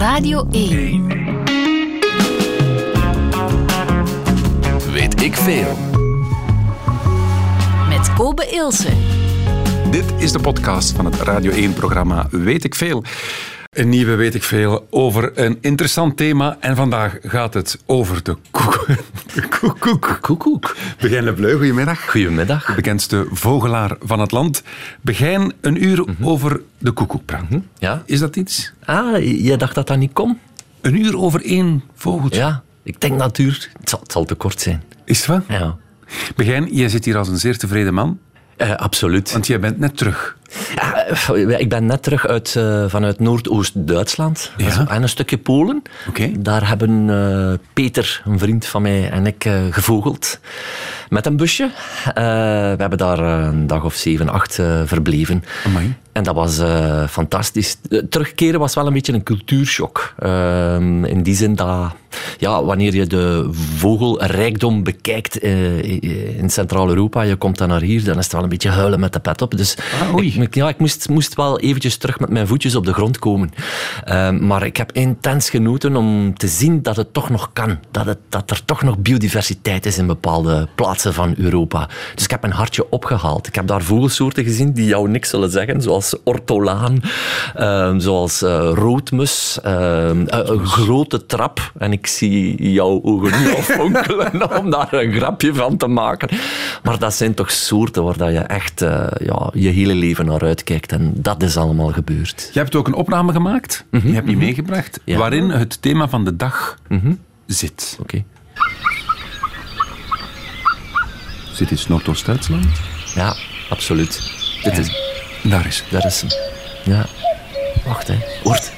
Radio 1. Weet ik veel. Met Kobe Ilse. Dit is de podcast van het Radio 1-programma Weet ik Veel. Een nieuwe Weet ik Veel over een interessant thema. En vandaag gaat het over de koek. De koekoek. Koekoek. Begijn Lebleu, goedemiddag. Goedemiddag. De bekendste vogelaar van het land. Begijn een uur over de koekoek praten. Ja? Is dat iets? Ah, jij dacht dat dat niet kon? Een uur over één vogeltje. Ja, ik denk dat het zal, het zal te kort zijn. Is het waar? Ja. Begijn, jij zit hier als een zeer tevreden man. Eh, absoluut. Want jij bent net terug. Ja, eh, ik ben net terug uit, eh, vanuit Noordoost-Duitsland Ja. en een stukje Polen. Daar hebben eh, Peter, een vriend van mij, en ik gevogeld met een busje. We hebben daar een dag of zeven, acht verbleven. Amai. En dat was fantastisch. Terugkeren was wel een beetje een cultuurshock. Ehm, in die zin dat, ja, wanneer je de vogelrijkdom bekijkt in Centraal-Europa, je komt dan naar hier, dan is het wel een beetje huilen met de pet op. Dus Ah, oei. Ik, ja, ik moest, moest wel eventjes terug met mijn voetjes op de grond komen. Ehm, maar ik heb intens genoten om te zien dat het toch nog kan. Dat, het, dat er toch nog biodiversiteit is in bepaalde plaatsen van Europa. Dus ik heb mijn hartje opgehaald. Ik heb daar vogelsoorten gezien die jou niks zullen zeggen, zoals ortolaan, ehm, zoals eh, roodmus, ehm, eh, een grote trap. En ik zie jouw ogen nu al fonkelen om daar een grapje van te maken. Maar dat zijn toch soorten waar dat je echt eh, ja, je hele leven naar uitkijkt. En dat is allemaal gebeurd. Je hebt ook een opname gemaakt. Je hebt die meegebracht. Ja. Waarin het thema van de dag zit. Oké. Zit iets Noordoost-Duitsland? Ja, absoluut. Dit is, Daar is het. daar is hem. Ja. Wacht, hè. Hoort.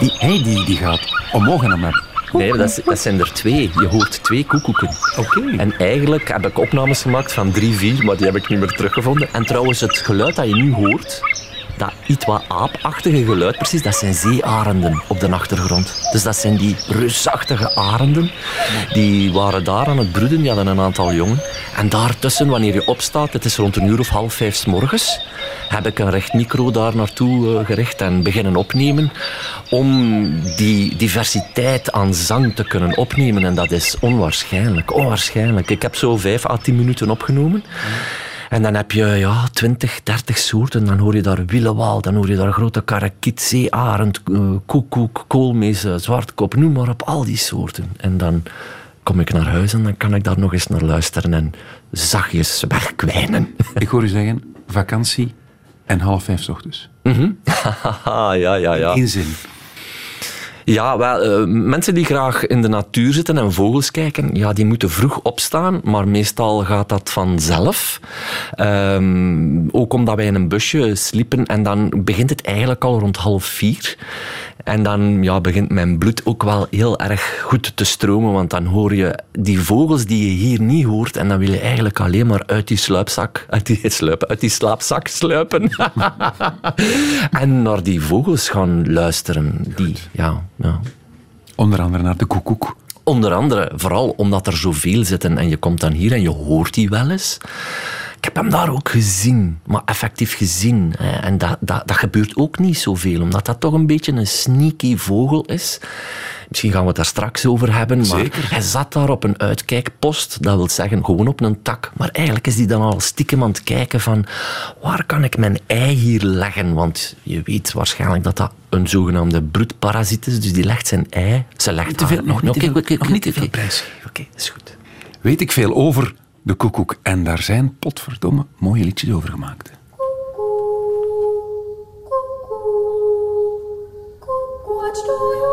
Die, hey, die, die gaat omhoog en omlaag. Nee, dat, dat zijn er twee. Je hoort twee koekoeken. Oké. En eigenlijk heb ik opnames gemaakt van drie, vier, maar die heb ik niet meer teruggevonden. En trouwens, het geluid dat je nu hoort, dat iets wat aapachtige geluid precies, dat zijn zeearenden op de achtergrond. Dus dat zijn die reusachtige arenden. Die waren daar aan het broeden, die hadden een aantal jongen. En daartussen, wanneer je opstaat, het is rond een uur of half vijf 's morgens, heb ik een recht micro daar naartoe eh, gericht en beginnen opnemen om die diversiteit aan zang te kunnen opnemen. En dat is onwaarschijnlijk, onwaarschijnlijk. Ik heb zo vijf à tien minuten opgenomen. En dan heb je ja, 20, 30 soorten. Dan hoor je daar wielenwaal, dan hoor je daar grote karakiet, zeearend, eh, koekoek, koolmees, eh, zwartkop, noem maar op, al die soorten. En dan kom ik naar huis en dan kan ik daar nog eens naar luisteren en zachtjes wegkwijnen. Ik hoor u zeggen, vakantie en half vijf 's ochtends. Haha, ja, ja, ja. In zin. Ja, wel, eh, mensen die graag in de natuur zitten en vogels kijken, ja, die moeten vroeg opstaan, maar meestal gaat dat vanzelf. Ehm, ook omdat wij in een busje sliepen en dan begint het eigenlijk al rond half vier. En dan ja, begint mijn bloed ook wel heel erg goed te stromen, want dan hoor je die vogels die je hier niet hoort en dan wil je eigenlijk alleen maar uit die sluipzak, uit die, uit die slaapzak sluipen. en naar die vogels gaan luisteren. Die, ja, ja. Onder andere naar de koekoek. Onder andere, vooral omdat er zoveel zitten en je komt dan hier en je hoort die wel eens. Ik heb hem daar ook gezien, maar effectief gezien. En dat, dat, dat gebeurt ook niet zoveel, omdat dat toch een beetje een sneaky vogel is. Misschien gaan we het daar straks over hebben, maar Zeker. hij zat daar op een uitkijkpost. Dat wil zeggen, gewoon op een tak. Maar eigenlijk is hij dan al stiekem aan het kijken van... Waar kan ik mijn ei hier leggen? Want je weet waarschijnlijk dat dat een zogenaamde broedparasiet is. Dus die legt zijn ei. Ze legt te veel- haar- nog niet te veel- nog niet te veel oké. prijs. Oké, is goed. Weet ik veel over de koekoek. En daar zijn potverdomme mooie liedjes over gemaakt. Do you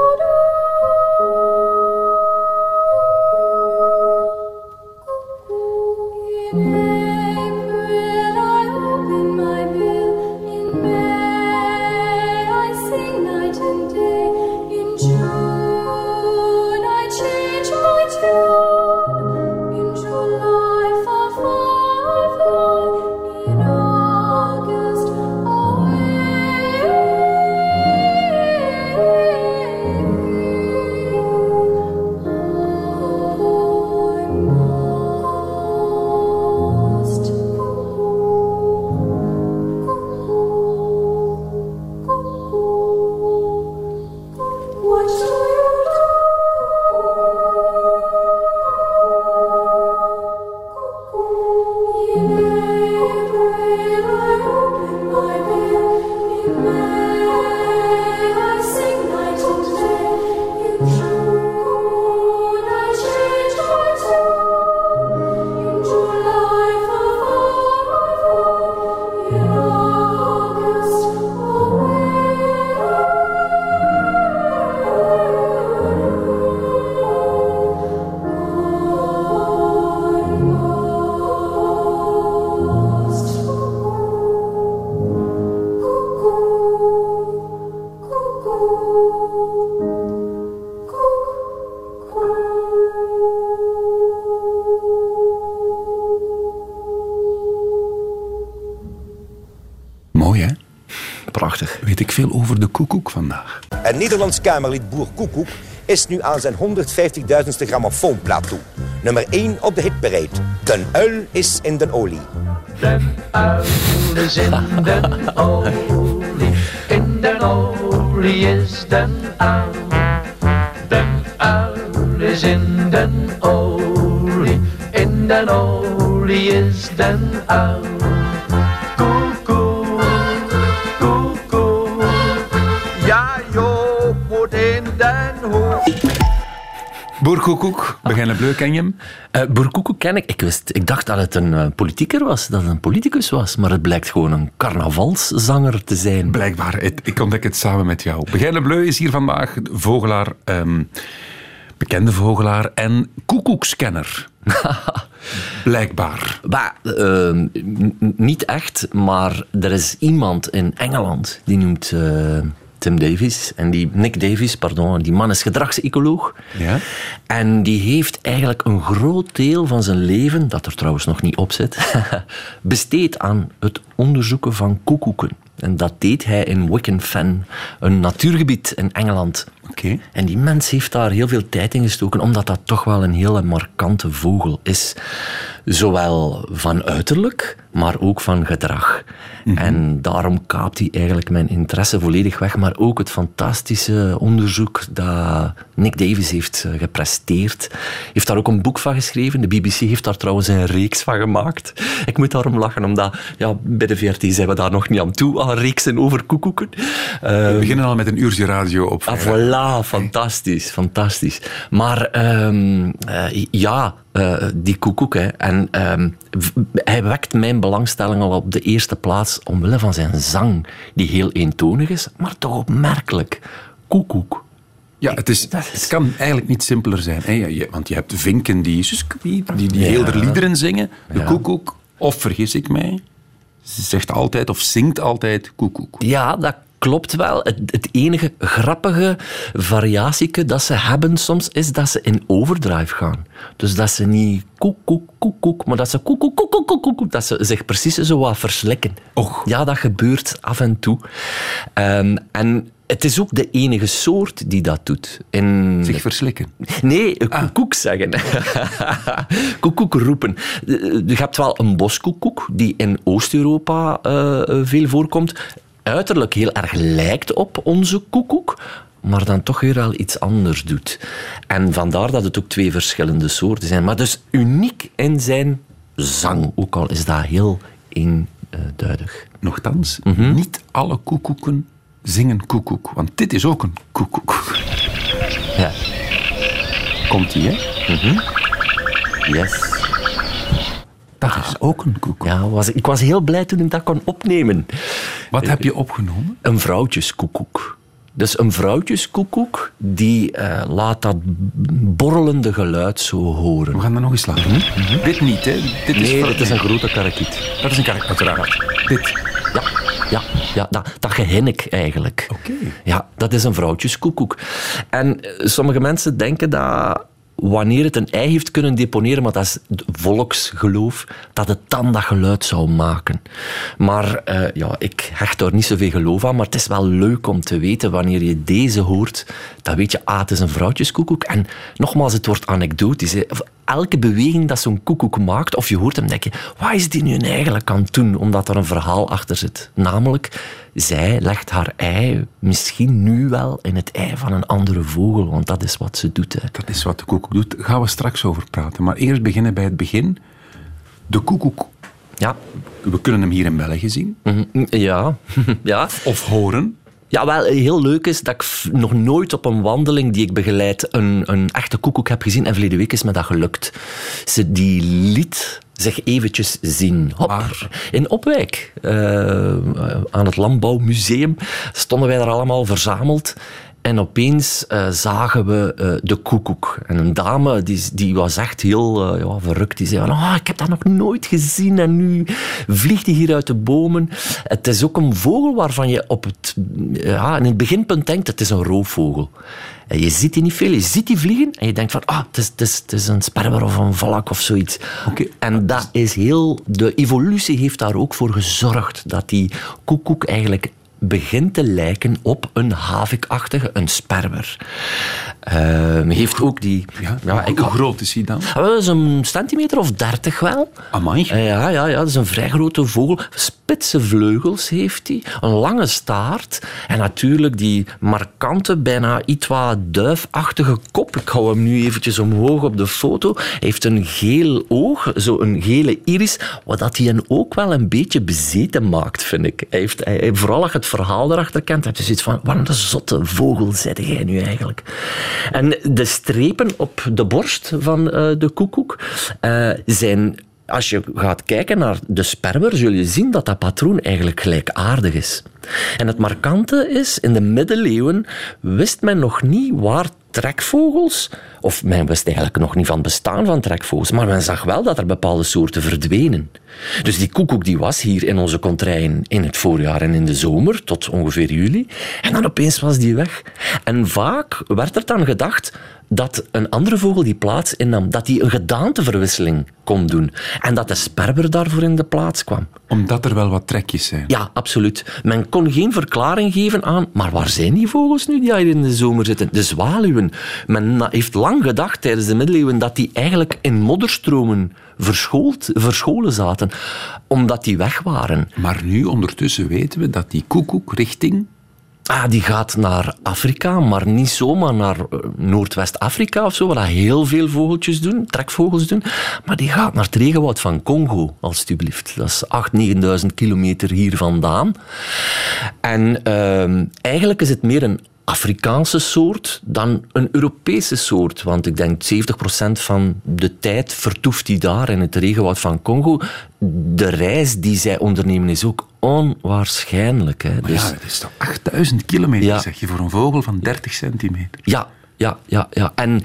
prachtig. Weet ik veel over de koekoek vandaag. Een Nederlands Kamerlid Boer Koekoek is nu aan zijn 150.000ste grammofoonplaat toe. Nummer 1 op de hitparade. Den uil is in den olie. Den uil is in den olie, in den olie is den uil. Den uil is in den olie, in den olie is den uil. Boer Koekoek, Begijnen Bleu, ken je hem? Uh, Boerkoekoe ken ik. Ik, wist, ik dacht dat het een eh, politieker was, dat het een politicus was. Maar het blijkt gewoon een carnavalszanger te zijn. Blijkbaar, het- ik ontdek het samen met jou. Begijnen Bleu is hier vandaag, vogelaar, ehm, bekende vogelaar en koekoekscanner. Blijkbaar. Eh, n- n- niet echt, maar er is iemand in Engeland die noemt eh, Tim Davies. En die, Nick Davies, pardon. Die man is gedragsecoloog. Ja. En die heeft eigenlijk een groot deel van zijn leven, dat er trouwens nog niet op zit, besteed aan het onderzoeken van koekoeken. En dat deed hij in Wicken Fen, een natuurgebied in Engeland. En die mens heeft daar heel veel tijd in gestoken, omdat dat toch wel een hele markante vogel is. Zowel van uiterlijk, maar ook van gedrag. En daarom kaapt hij eigenlijk mijn interesse volledig weg. Maar ook het fantastische onderzoek dat Nick Davis heeft eh, gepresteerd. Heeft daar ook een boek van geschreven. De BBC heeft daar trouwens een reeks van gemaakt. Ik moet daarom lachen, omdat ja, bij de VRT zijn we daar nog niet aan toe, aan reeksen over koekoeken. We beginnen al met een uurtje radio op Ah, vrijdag. Voilà, fantastisch, fantastisch. Maar ehm, eh, ja, eh, die koekoek. Hè. En ehm, hij wekt mijn belangstelling al op de eerste plaats omwille van zijn zang, die heel eentonig is, maar toch opmerkelijk. Koekoek. Ja, het, is, Dat is- het kan eigenlijk niet simpeler zijn. Hè? Je- want je hebt vinken die, die, heel de liederen zingen. De Ja. koekoek, of vergis ik mij, ze zegt altijd of zingt altijd koekoek. Ja, dat klopt wel. Het, het enige grappige variatieke dat ze hebben soms is dat ze in overdrive gaan. Dus dat ze niet koek, koek, koek, koek, maar dat ze koek, koek, koek, koek, koek, dat ze zich precies zo wat verslikken. Och. Ja, dat gebeurt af en toe. Ehm, en het is ook de enige soort die dat doet. In Zich verslikken. Nee, koekoek zeggen. koekoek roepen. Eh, Je hebt wel een boskoekoek die in Oost-Europa eh, eh, veel voorkomt. Uiterlijk heel erg lijkt op onze koekoek, maar dan toch weer wel iets anders doet. En vandaar dat het ook twee verschillende soorten zijn. Maar dus uniek in zijn zang, ook al is dat heel eenduidig. Nochtans, Mhm. niet alle koekoeken zingen koekoek. Want dit is ook een koekoek. Ja. Komt die, hè? Yes. Dat is ook een koekoek. Ja, was, ik was heel blij toen ik dat kon opnemen. Wat heb je opgenomen? Een vrouwtjeskoekoek. Dus een vrouwtjeskoekoek die eh, laat dat borrelende geluid zo We horen. gaan dat nog eens laten. Dit niet, hè? Dit is Nee, voor- dat is een grote karakiet. dat is een karakter, uiteraard. Dit. Ja, ja, ja dat, dat gehinnik eigenlijk. Oké. Ja, dat is een vrouwtjeskoekoek. En eh, sommige mensen denken dat wanneer het een ei heeft kunnen deponeren, maar dat is volksgeloof, dat het dan dat geluid zou maken. Maar eh, ja, ik hecht daar niet zoveel geloof aan, maar het is wel leuk om te weten wanneer je deze hoort, dan weet je, ah, het is een vrouwtjeskoekoek. En nogmaals, het wordt anekdotisch. Elke beweging dat zo'n koekoek maakt, of je hoort hem, denk je, wat is die nu eigenlijk aan het doen? Omdat er een verhaal achter zit. Namelijk, zij legt haar ei misschien nu wel in het ei van een andere vogel, want dat is wat ze doet. Hè. Dat is wat de koekoek doet. Daar gaan we straks over praten. Maar eerst beginnen bij het begin. De koekoek. Ja, We kunnen hem hier in België zien. Mhm. ja. ja. Of horen. Ja, wel heel leuk is dat ik nog nooit op een wandeling die ik begeleid een, een echte koekoek heb gezien. En verleden week is me dat gelukt. Ze die liet zich eventjes zien. Hop. Waar? In Opwijk, eh, aan het Landbouwmuseum, stonden wij daar allemaal verzameld. En opeens eh, zagen we eh, de koekoek. En een dame die, die was echt heel eh, ja, verrukt. Die zei van, ah, ik heb dat nog nooit gezien en nu vliegt hij hier uit de bomen. Het is ook een vogel waarvan je op het, ja, in het beginpunt denkt, het is een roofvogel. En je ziet die niet veel, je ziet die vliegen en je denkt van, ah, het is, het is, het is een sperwer of een valk of zoiets. Oké. En dat is heel... De evolutie heeft daar ook voor gezorgd dat die koekoek eigenlijk begint te lijken op een havikachtige, een sperwer. Ehm, heeft ook die... Ja, ja, ik, hoe groot is hij dan? Ah, wel, Zo'n centimeter of dertig wel. Amai. Eh, Ja, ja, ja, dat is een vrij grote vogel. Spitse vleugels heeft hij, een lange staart en natuurlijk die markante, bijna iets wat duifachtige kop. Ik hou hem nu eventjes omhoog op de foto. Hij heeft een geel oog, zo een gele iris, wat dat hij hem ook wel een beetje bezeten maakt, vind ik. Hij heeft, hij, hij- vooral als je het verhaal erachter kent, heb je zoiets van, wat een zotte vogel zet jij nu eigenlijk? En de strepen op de borst van eh, de koekoek eh, zijn als je gaat kijken naar de sperwer, zul je zien dat dat patroon eigenlijk gelijkaardig is. En het markante is, in de middeleeuwen wist men nog niet waar trekvogels, of men wist eigenlijk nog niet van het bestaan van trekvogels, maar men zag wel dat er bepaalde soorten verdwenen. Dus die koekoek die was hier in onze contraien in het voorjaar en in de zomer, tot ongeveer juli, en dan opeens was die weg. En vaak werd er dan gedacht dat een andere vogel die plaats innam, dat die een gedaanteverwisseling kon doen. En dat de sperber daarvoor in de plaats kwam. Omdat er wel wat trekjes zijn. Ja, absoluut. Men kon geen verklaring geven aan, maar waar zijn die vogels nu die hier in de zomer zitten? De zwaluwen. Men heeft lang gedacht tijdens de middeleeuwen dat die eigenlijk in modderstromen verschoold, verscholen zaten, omdat die weg waren. Maar nu ondertussen weten we dat die koekoek richting... Ah, die gaat naar Afrika, maar niet zomaar naar eh, Noordwest-Afrika of zo, waar heel veel vogeltjes doen, trekvogels doen. Maar die gaat naar het regenwoud van Congo, alstublieft. Dat is 8.000, 9.000 kilometer hier vandaan. En ehm, eigenlijk is het meer een Afrikaanse soort dan een Europese soort. Want ik denk 70% van de tijd vertoeft hij daar in het regenwoud van Congo. De reis die zij ondernemen is ook onwaarschijnlijk. Hè. Maar Dus- ja, het is toch 8000 kilometer, Ja. zeg je, voor een vogel van 30 centimeter. Ja, ja, ja, ja. En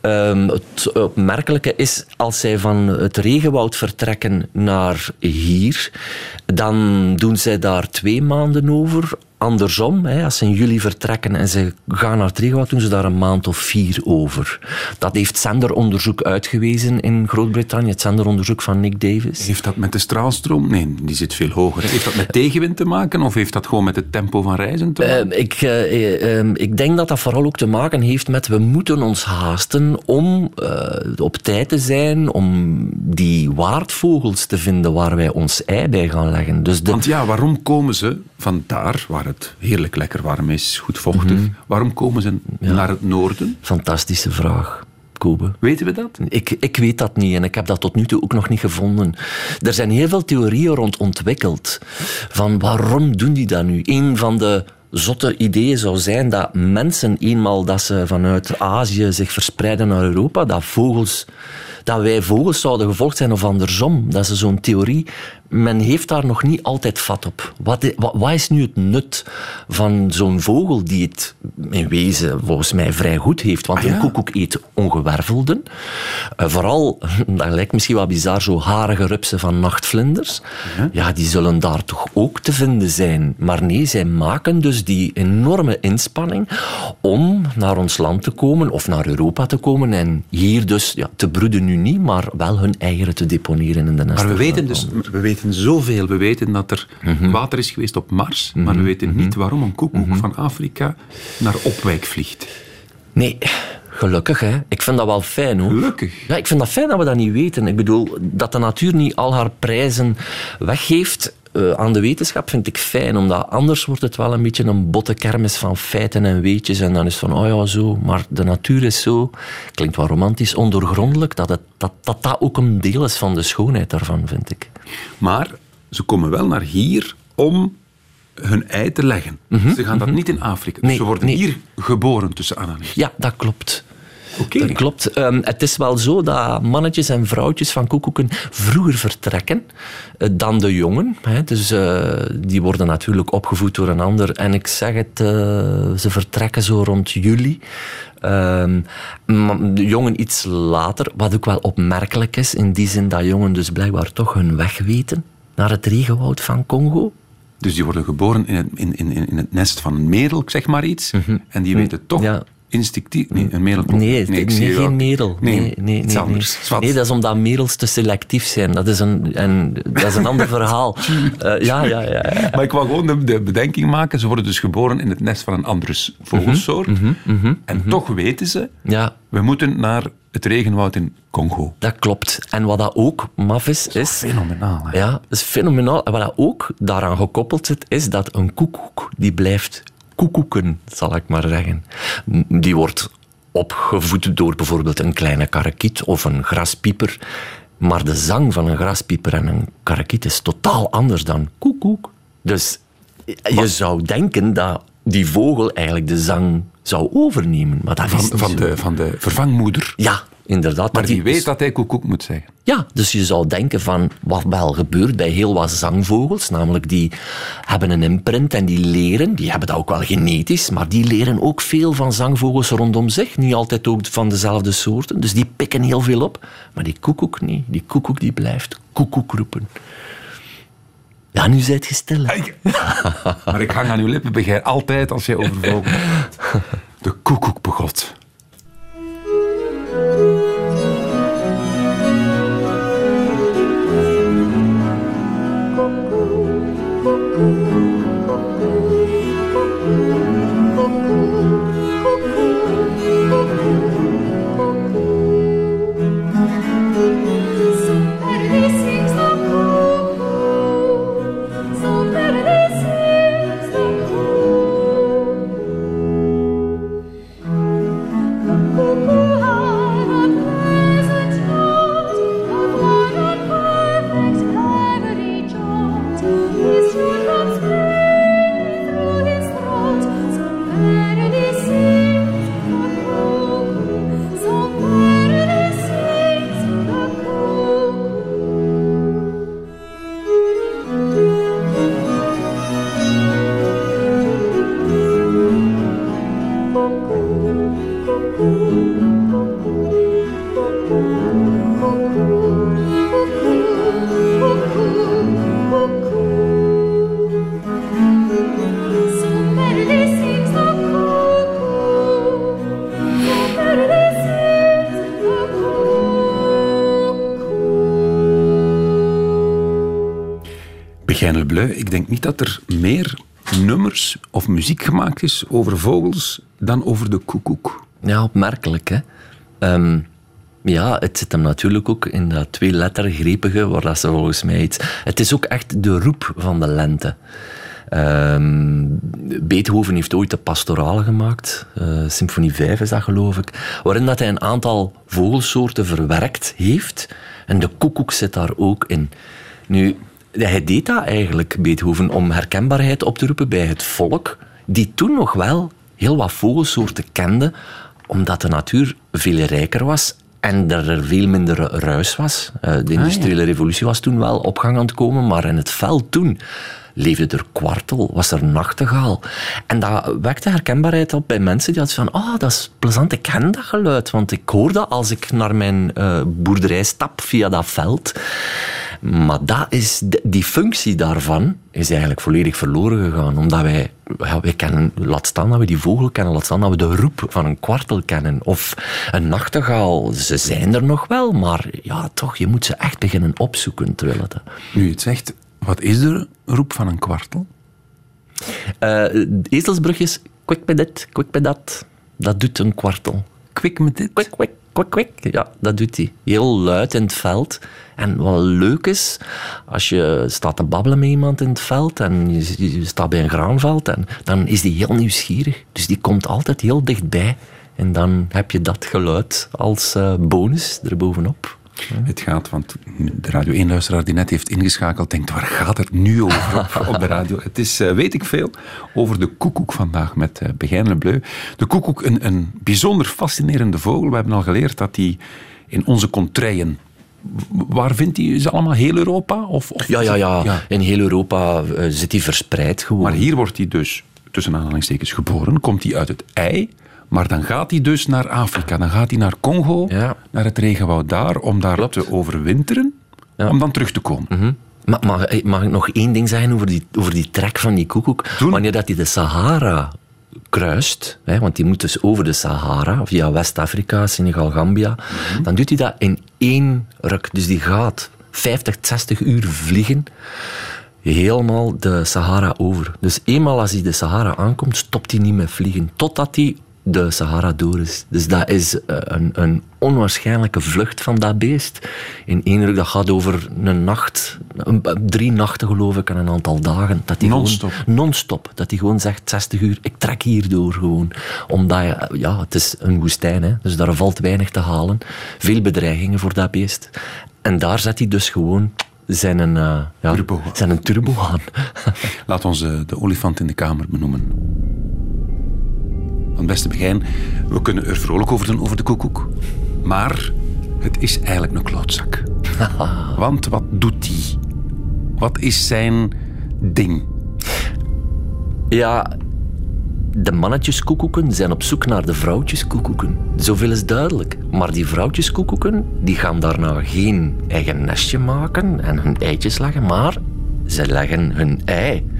ehm, het opmerkelijke is, als zij van het regenwoud vertrekken naar hier, dan doen zij daar twee maanden over. Andersom, hè, als ze in juli vertrekken en ze gaan naar regenwoud, doen ze daar een maand of vier over. Dat heeft zenderonderzoek uitgewezen in Groot-Brittannië, het zenderonderzoek van Nick Davis. Heeft dat met de straalstroom? Nee, die zit veel hoger. Heeft dat met tegenwind te maken of heeft dat gewoon met het tempo van reizen te maken? Eh, ik, eh, eh, ik denk dat dat vooral ook te maken heeft met we moeten ons haasten om op tijd te zijn, om die waardvogels te vinden waar wij ons ei bij gaan leggen. Dus de, Want ja, waarom komen ze van daar, waar het heerlijk lekker warm is, goed vochtig, waarom komen ze naar het noorden? fantastische vraag, Kobe. Weten we dat? Ik, ik weet dat niet en ik heb dat tot nu toe ook nog niet gevonden. Er zijn heel veel theorieën rond ontwikkeld. Van waarom doen die dat nu? Een van de zotte ideeën zou zijn dat mensen eenmaal dat ze vanuit Azië zich verspreiden naar Europa, dat vogels dat wij vogels zouden gevolgd zijn of andersom. Dat is zo'n theorie. Men heeft daar nog niet altijd vat op. Wat, wat, wat is nu het nut van zo'n vogel die het in wezen volgens mij vrij goed heeft? Want Ah, ja. een koekoek eet ongewervelden. Eh, vooral, dat lijkt misschien wel bizar, zo harige rupsen van nachtvlinders. Ja, die zullen daar toch ook te vinden zijn. Maar nee, zij maken dus die enorme inspanning om naar ons land te komen of naar Europa te komen en hier dus ja, te broeden nu niet, maar wel hun eieren te deponeren in de nesten. Maar we weten dus we weten zoveel. We weten dat er water is geweest op Mars, maar we weten niet waarom een koekoek van Afrika naar Opwijk vliegt. Nee, gelukkig hè. Ik vind dat wel fijn hoor. Gelukkig. Ja, ik vind dat fijn dat we dat niet weten. Ik bedoel, dat de natuur niet al haar prijzen weggeeft eh, aan de wetenschap vind ik fijn, omdat anders wordt het wel een beetje een botte kermis van feiten en weetjes en dan is het van, oh ja, zo. Maar de natuur is zo, klinkt wel romantisch, ondoorgrondelijk, dat, het, dat, dat dat ook een deel is van de schoonheid daarvan, vind ik. Maar ze komen wel naar hier om hun ei te leggen. ze gaan dat niet in Afrika. Nee, ze worden nee. hier geboren tussen aanhalingstekens. Ja, dat klopt. Dat klopt. Ehm, het is wel zo dat mannetjes en vrouwtjes van koekoeken vroeger vertrekken eh, dan de jongen. Hè. Dus eh, die worden natuurlijk opgevoed door een ander. En ik zeg het, eh, ze vertrekken zo rond juli. Ehm, de jongen iets later, wat ook wel opmerkelijk is, in die zin dat jongen dus blijkbaar toch hun weg weten naar het regenwoud van Congo. Dus die worden geboren in het, in, in, in het nest van een merel, zeg maar iets. En die weten toch Mhm. Ja. Instinctief... Nee, een merel klopt. Nee, nee, ik zie geen merel. Nee, Nee, nee, nee, anders. nee. Nee, dat is omdat merels te selectief zijn. Dat is een, en, dat is een ander verhaal. Eh, ja, ja, ja, ja. Maar ik wou gewoon de, de bedenking maken. Ze worden dus geboren in het nest van een andere s- vogelsoort. Mhm, en toch weten ze, Ja, we moeten naar het regenwoud in Congo. dat klopt. En wat dat ook maf is, is... Fenomenaal. Hè? Ja, dat is fenomenaal. En wat dat ook daaraan gekoppeld zit, is dat een koekoek die blijft koekoeken, zal ik maar zeggen. Die wordt opgevoed door bijvoorbeeld een kleine karakiet of een graspieper. Maar de zang van een graspieper en een karakiet is totaal anders dan koekoek. Dus je zou denken dat die vogel eigenlijk de zang zou overnemen. Maar dat is Van, niet van, de, van de vervangmoeder. Ja, inderdaad. Maar die is- weet dat hij koekoek moet zeggen. ja, dus je zou denken van wat wel gebeurt bij heel wat zangvogels, namelijk die hebben een imprint en die leren, die hebben dat ook wel genetisch, maar die leren ook veel van zangvogels rondom zich, niet altijd ook van dezelfde soorten, dus die pikken heel veel op, maar die koekoek niet, die koekoek die blijft koekoek roepen. Ja, nu zijt je stil. Maar ik hang aan uw lippen, begrijp altijd als jij over vogels. De koekoek begot. Ik denk niet dat er meer nummers of muziek gemaakt is over vogels dan over de koekoek. Ja, opmerkelijk, hè. Ehm, ja, het zit hem natuurlijk ook in dat twee-lettergrepige, waar dat ze volgens mij iets... Het is ook echt de roep van de lente. Ehm, Beethoven heeft ooit de pastorale gemaakt, eh, symfonie 5 is dat geloof ik, waarin dat hij een aantal vogelsoorten verwerkt heeft. En de koekoek zit daar ook in. Nu, hij deed dat eigenlijk, Beethoven, om herkenbaarheid op te roepen bij het volk, die toen nog wel heel wat vogelsoorten kende, omdat de natuur veel rijker was en er veel minder ruis was. Eh, De industriële revolutie was toen wel op gang aan het komen, maar in het veld toen leefde er kwartel, was er nachtegaal. En dat wekte herkenbaarheid op bij mensen die hadden van, ah, dat is plezant, ik ken dat geluid, want ik hoor dat als ik naar mijn eh, boerderij stap via dat veld. Maar dat is, die functie daarvan is eigenlijk volledig verloren gegaan. Omdat wij, ja, wij kennen, laat staan dat we die vogel kennen, laat staan dat we de roep van een kwartel kennen. Of een nachtegaal, ze zijn er nog wel, maar ja, toch, je moet ze echt beginnen opzoeken. Terwijl het, Nu je het zegt, wat is de roep van een kwartel? Eh, ezelsbrugjes, kwik bij dit, kwik bij dat. Dat doet een kwartel. Kwik met dit. Kwik, kwik, kwik, kwik. Ja, dat doet hij. Heel luid in het veld. En wat leuk is, als je staat te babbelen met iemand in het veld en je, staat bij een graanveld, en, dan is die heel nieuwsgierig. Dus die komt altijd heel dichtbij. En dan heb je dat geluid als eh, bonus erbovenop. Het gaat, want de Radio 1-luisteraar die net heeft ingeschakeld, denkt, waar gaat het nu over op, de radio? Het is, eh, weet ik veel, over de koekoek vandaag met uh, Begijn Le Bleu. De koekoek, een, een bijzonder fascinerende vogel. We hebben al geleerd dat die in onze contraien... Waar vindt hij ze allemaal? Heel Europa? Of, of Ja, ja, ja. In heel Europa eh, zit hij verspreid gewoon. Maar hier wordt hij dus, tussen aanhalingstekens, geboren. Komt hij uit het ei... Maar dan gaat hij dus naar Afrika. Dan gaat hij naar Congo, Ja. naar het regenwoud daar, om daar te overwinteren, Ja. om dan terug te komen. Hm? Ma- mag, eh, mag ik nog één ding zeggen over die, over die trek van die koekoek? Wanneer dat hij de Sahara kruist, hè, want die moet dus over de Sahara, via West-Afrika, Senegal, Gambia, dan doet hij dat in één ruk. Dus die gaat 50, 60 uur vliegen, helemaal de Sahara over. Dus eenmaal als hij de Sahara aankomt, stopt hij niet met vliegen, totdat hij de Sahara door is. Dus dat is eh, een, een onwaarschijnlijke vlucht van dat beest. In één ruk, dat gaat over een nacht, een- drie nachten geloof ik, en een aantal dagen. Dat hij Non-stop. Non-stop. Dat hij gewoon zegt, 60 uur, ik trek hier door gewoon. Omdat, je, ja, het is een woestijn, hè, dus daar valt weinig te halen. Veel bedreigingen voor dat beest. En daar zet hij dus gewoon zijn, een, eh, ja, Turbo. zijn een turbo aan. Laat ons eh, de olifant in de kamer benoemen. Want beste Begijn, we kunnen er vrolijk over doen over de koekoek. Maar het is eigenlijk een klootzak. Want wat doet die? Wat is zijn ding? Ja, de mannetjeskoekoeken zijn op zoek naar de vrouwtjeskoekoeken. Zoveel is duidelijk. Maar die vrouwtjeskoekoeken die gaan daarna geen eigen nestje maken en hun eitjes leggen, maar ze leggen hun ei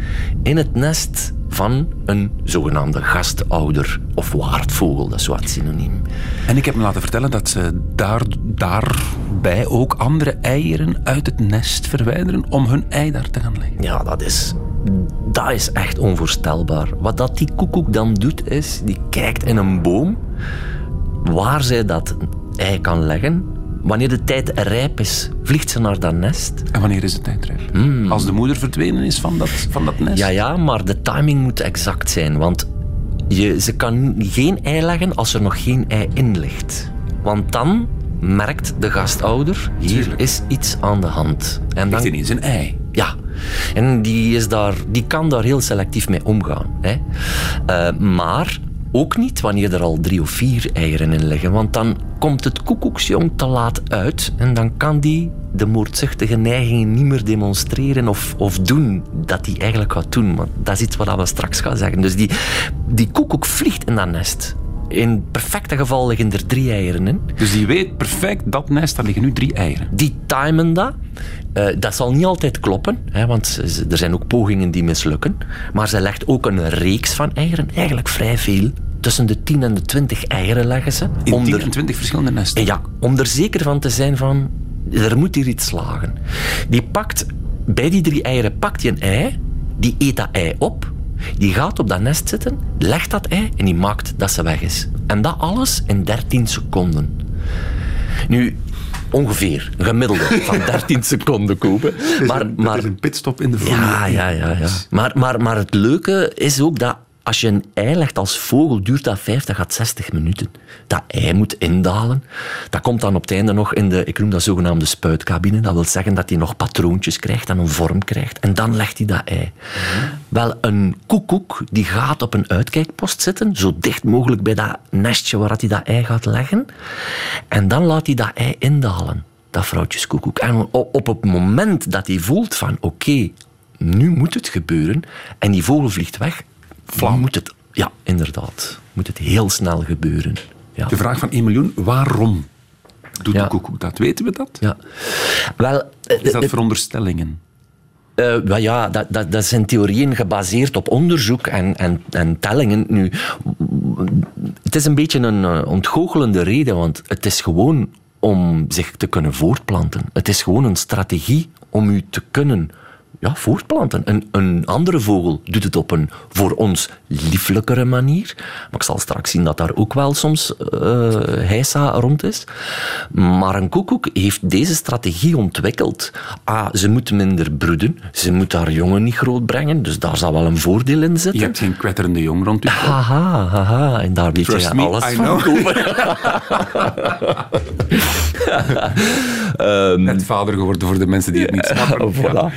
in het nest van een zogenaamde gastouder of waardvogel. Dat is wat synoniem. En ik heb me laten vertellen dat ze daar, daarbij ook andere eieren uit het nest verwijderen om hun ei daar te gaan leggen. Ja, dat is, dat is echt onvoorstelbaar. Wat dat die koekoek dan doet, is... Die kijkt in een boom waar zij dat ei kan leggen. Wanneer de tijd rijp is, vliegt ze naar dat nest. En wanneer is het tijdrijp? Als de moeder verdwenen is van dat, van dat nest? Ja, ja, maar de timing moet exact zijn. Want je, ze kan geen ei leggen als er nog geen ei in ligt. Want dan merkt de gastouder, hier Tuurlijk. is iets aan de hand. En Ligt dan ineens een ei. Ja, en die, is daar, die kan daar heel selectief mee omgaan. Hè. Eh, maar ook niet wanneer er al drie of vier eieren in liggen, want dan komt het koekoeksjong te laat uit en dan kan die de moordzuchtige neigingen niet meer demonstreren of, of doen dat hij eigenlijk gaat doen. Dat is iets wat we straks gaan zeggen. Dus die, die koekoek vliegt in dat nest. In het perfecte geval liggen er drie eieren in. Dus die weet perfect, dat nest, daar liggen nu drie eieren. Die timen dat. Eh, dat zal niet altijd kloppen, hè, want er zijn ook pogingen die mislukken. Maar ze legt ook een reeks van eieren, eigenlijk vrij veel. Tussen de 10 en de 20 eieren leggen ze. In om 10 er- en 20 verschillende nesten. ja, om er zeker van te zijn van, er moet hier iets slagen. Die pakt, bij die drie eieren pakt hij een ei, die eet dat ei op, die gaat op dat nest zitten, legt dat ei en die maakt dat ze weg is. En dat alles in 13 seconden. Nu, ongeveer, een gemiddelde van 13 seconden kopen. Maar, Dat maar is een pitstop in de ja, Formule ja, ja. ja. Maar, maar, maar het leuke is ook dat als je een ei legt als vogel, duurt dat 50 à 60 minuten. Dat ei moet indalen. Dat komt dan op het einde nog in de, ik noem dat zogenaamde spuitcabine. Dat wil zeggen dat hij nog patroontjes krijgt en een vorm krijgt. En dan legt hij dat ei. Wel, een koekoek die gaat op een uitkijkpost zitten, zo dicht mogelijk bij dat nestje waar hij dat ei gaat leggen. En dan laat hij dat ei indalen, dat vrouwtjeskoekoek. En op het moment dat hij voelt van, oké, nu moet het gebeuren, en die vogel vliegt weg, Vlam. moet het, ja, inderdaad, moet het heel snel gebeuren. Ja. De vraag van 1 miljoen, waarom doet Ja. de koekoek dat? Weten we dat? Ja. Wel, eh, Is dat eh, veronderstellingen? Eh, ja, dat, dat, dat zijn theorieën gebaseerd op onderzoek en, en, en tellingen. Nu, het is een beetje een ontgoochelende reden, want het is gewoon om zich te kunnen voortplanten. Het is gewoon een strategie om u te kunnen ja, voortplanten. Een, een andere vogel doet het op een voor ons lieflijkere manier. Maar ik zal straks zien dat daar ook wel soms eh heisa rond is. Maar een koekoek heeft deze strategie ontwikkeld. Ah, ze moet minder broeden. Ze moet haar jongen niet groot brengen. Dus daar zal wel een voordeel in Je zitten. hebt geen kwetterende jong rond u. Haha, haha. En daar weet Trust je me, alles I van. Net vader geworden voor de mensen die het niet snappen. Voilà.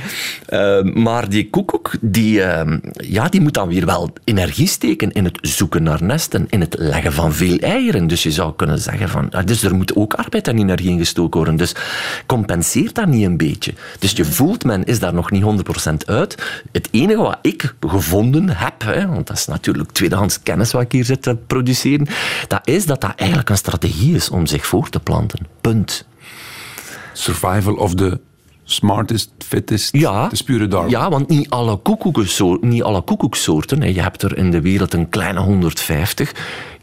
Eh, maar die koekoek, die, eh, ja, die moet dan weer wel energie steken in het zoeken naar nesten, in het leggen van veel eieren. Dus je zou kunnen zeggen van, ah, dus er moet ook arbeid en energie in gestoken worden. Dus compenseert dat niet een beetje. Dus je voelt, men is daar nog niet 100% uit. Het enige wat ik gevonden heb, hè, want dat is natuurlijk tweedehands kennis wat ik hier zit te produceren, dat is dat dat eigenlijk een strategie is om zich voor te planten. Punt. Survival of the smartest, fittest. Ja. De pure Darwin. Ja, want niet alle, niet alle koekoeksoorten, hè, je hebt er in de wereld een kleine 150,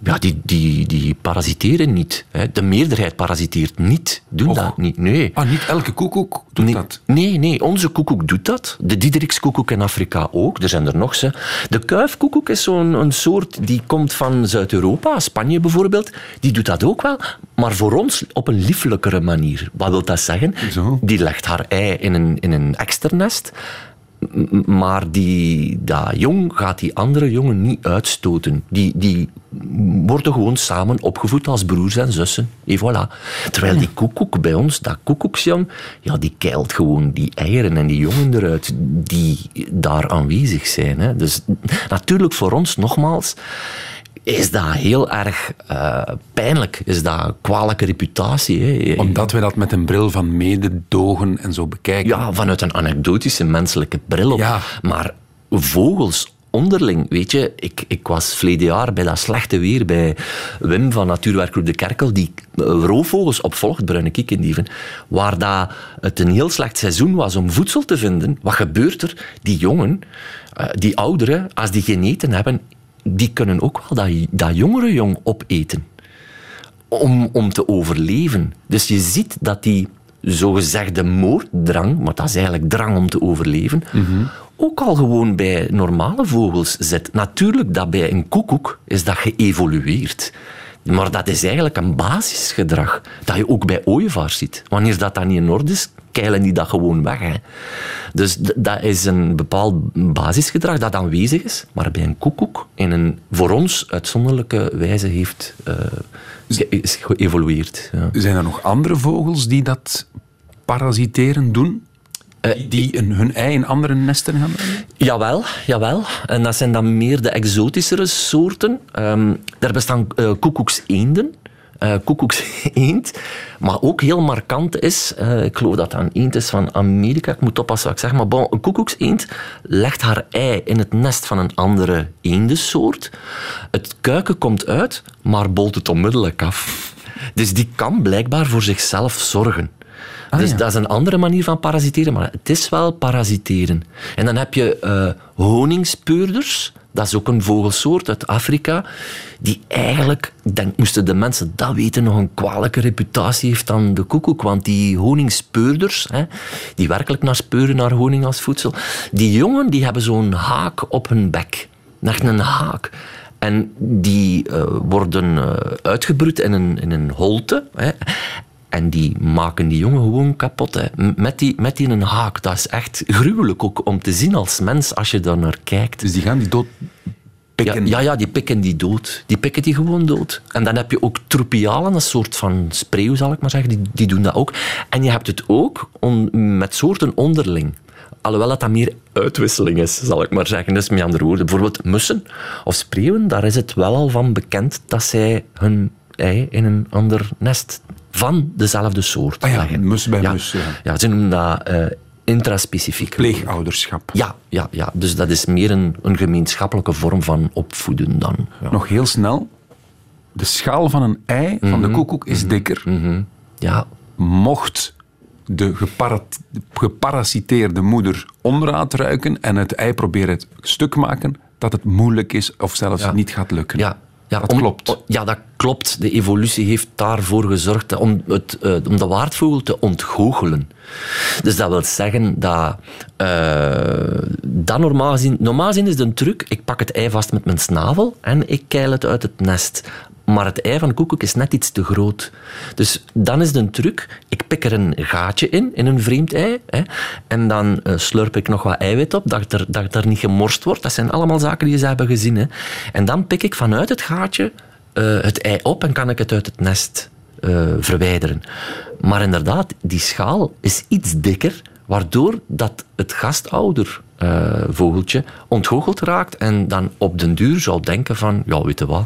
ja, die, die, die parasiteren niet. Hè. De meerderheid parasiteert niet. Doen Och. dat niet, nee. Ah, niet elke koekoek doet Nee, dat. nee, nee, onze koekoek doet dat. De Diederikskoekoek in Afrika ook. Er zijn er nog ze. De kuifkoekoek is zo'n een soort die komt van Zuid-Europa, Spanje bijvoorbeeld. Die doet dat ook wel, maar voor ons op een liefelijkere manier. Wat wil dat zeggen? Zo. Die legt haar ei in een, in een eksternest. M- Maar die, dat jong gaat die andere jongen niet uitstoten. Die, die worden gewoon samen opgevoed als broers en zussen. Et voilà. Terwijl die koekoek bij ons, dat koekoeksjong, ja, die keilt gewoon die eieren en die jongen eruit die daar aanwezig zijn. Hè. Dus natuurlijk voor ons, nogmaals, is dat heel erg eh, pijnlijk. Is dat een kwalijke reputatie. Hè. Omdat we dat met een bril van mededogen en zo bekijken. Ja, vanuit een anekdotische menselijke bril op. Ja. Maar vogels onderling, weet je, ik, ik was verleden jaar bij dat slechte weer bij Wim van Natuurwerkgroep De Kerkel, die eh, roofvogels opvolgt, bruine kiekendieven, waar dat het een heel slecht seizoen was om voedsel te vinden. Wat gebeurt er? Die jongen, eh, die ouderen, als die geen eten hebben, die kunnen ook wel dat, dat jongere jong opeten om, om te overleven. Dus je ziet dat die zogezegde moorddrang, maar dat is eigenlijk drang om te overleven, ook al gewoon bij normale vogels zit. Natuurlijk dat bij een koekoek is dat geëvolueerd. Maar dat is eigenlijk een basisgedrag dat je ook bij ooievaars ziet. Wanneer dat dan niet in orde is, keilen die dat gewoon weg. Hè. Dus dat is een bepaald basisgedrag dat aanwezig is, maar bij een koekoek in een voor ons uitzonderlijke wijze heeft ge- is geëvolueerd. Ja. Zijn er nog andere vogels die dat parasiteren doen? Eh, die een, hun ei in andere nesten gaan brengen? Jawel, jawel. En dat zijn dan meer de exotischere soorten. Ehm er bestaan eh koekoekseenden. Eh koekoekseend. Maar ook heel markant is, eh, ik geloof dat dat een eend is van Amerika, ik moet oppassen wat ik zeg, maar bon, een koekoekseend legt haar ei in het nest van een andere eendensoort. Het kuiken komt uit, maar bolt het onmiddellijk af. Dus die kan blijkbaar voor zichzelf zorgen. Dus ja. dat is een andere manier van parasiteren, maar het is wel parasiteren. En dan heb je eh, honingspeurders. Dat is ook een vogelsoort uit Afrika. Die eigenlijk, ik denk, moesten de mensen dat weten, nog een kwalijke reputatie heeft dan de koekoek. Want die honingspeurders, hè, die werkelijk naar speuren naar honing als voedsel, die jongen die hebben zo'n haak op hun bek. Echt een haak. En die eh, worden eh, uitgebroed in een, in een holte. Hè. En die maken die jongen gewoon kapot. Hè. Met, die, met die een haak. Dat is echt gruwelijk ook om te zien als mens als je daar naar kijkt. Dus die gaan die dood Ja, pikken. ja, ja, die pikken die dood. Die pikken die gewoon dood. En dan heb je ook tropialen, een soort van spreeuw, zal ik maar zeggen. Die, die doen dat ook. En je hebt het ook on- met soorten onderling. Alhoewel dat, dat meer uitwisseling is, zal ik maar zeggen. Dus met andere woorden, bijvoorbeeld mussen of spreeuwen, daar is het wel al van bekend dat zij hun ei in een ander nest van dezelfde soort Ah ja, mus bij mus, ja. Ja, ze noemen dat eh intraspecifiek. Pleegouderschap. Ja, ja, ja, dus dat is meer een, een gemeenschappelijke vorm van opvoeden dan. Ja. Nog heel snel. De schaal van een ei van Mhm. de koekoek is dikker. ja, Mocht de geparasiteerde moeder onderuit ruiken en het ei proberen het stuk maken, dat het moeilijk is of zelfs Ja. niet gaat lukken. Ja, ja, Dat om- klopt. Ja, dat klopt. De evolutie heeft daarvoor gezorgd om, het, eh, om de waardvogel te ontgoochelen. Dus dat wil zeggen dat, eh, dat normaal gezien... Normaal gezien is het een truc, ik pak het ei vast met mijn snavel en ik keil het uit het nest. Maar het ei van de koekoek is net iets te groot. Dus dan is een truc. Ik pik er een gaatje in, in een vreemd ei. Hè, en dan eh, slurp ik nog wat eiwit op, dat er, dat er niet gemorst wordt. Dat zijn allemaal zaken die ze hebben gezien. Hè. En dan pik ik vanuit het gaatje eh, het ei op en kan ik het uit het nest eh, verwijderen. Maar inderdaad, die schaal is iets dikker, waardoor dat het gastouder vogeltje ontgoocheld raakt en dan op den duur zou denken van, ja, weet je wat,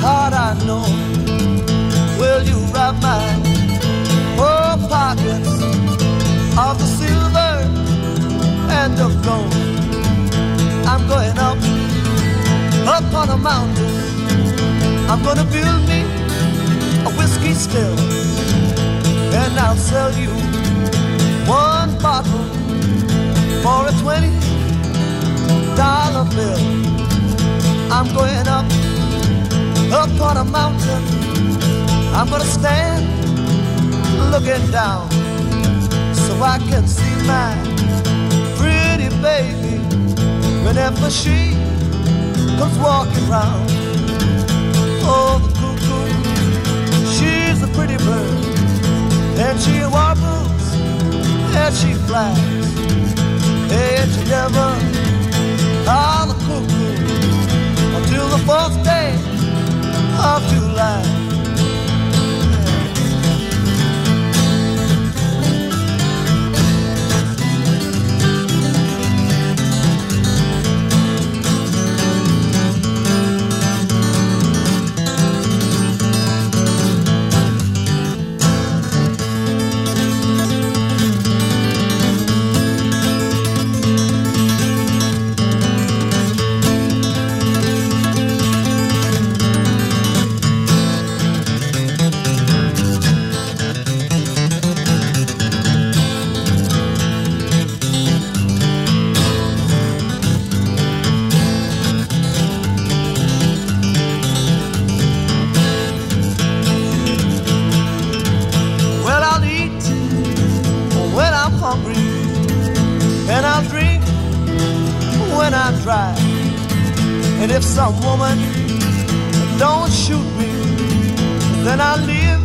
heart I know. Will you rob my poor pockets of the silver and of gold? I'm going up, up on a mountain. I'm gonna build me a whiskey still, and I'll sell you one bottle for a twenty dollar bill. I'm going up up on a mountain. I'm gonna stand looking down so I can see my pretty baby whenever she comes walking round. Oh, the cuckoo, she's a pretty bird, and she warbles and she flies, and she never ah the cuckoo until the fourth day of July. When and I'll drink when I'm dry. And if some woman don't shoot me, then I'll live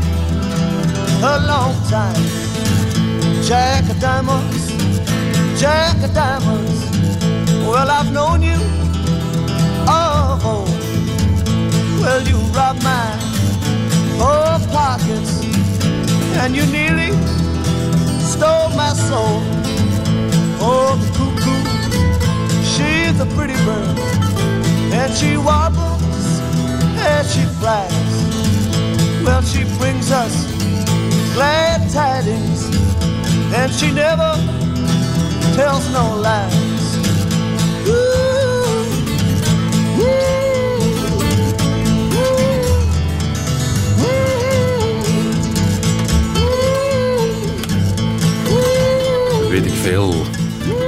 a long time. Jack of diamonds, Jack of diamonds. Well, I've known you. Oh, well, you robbed my whole pockets and you nearly stole my soul. Oh, the cuckoo, she's a pretty bird, and she wobbles and she flies. Well, she brings us glad tidings, and she never tells no lies. Veel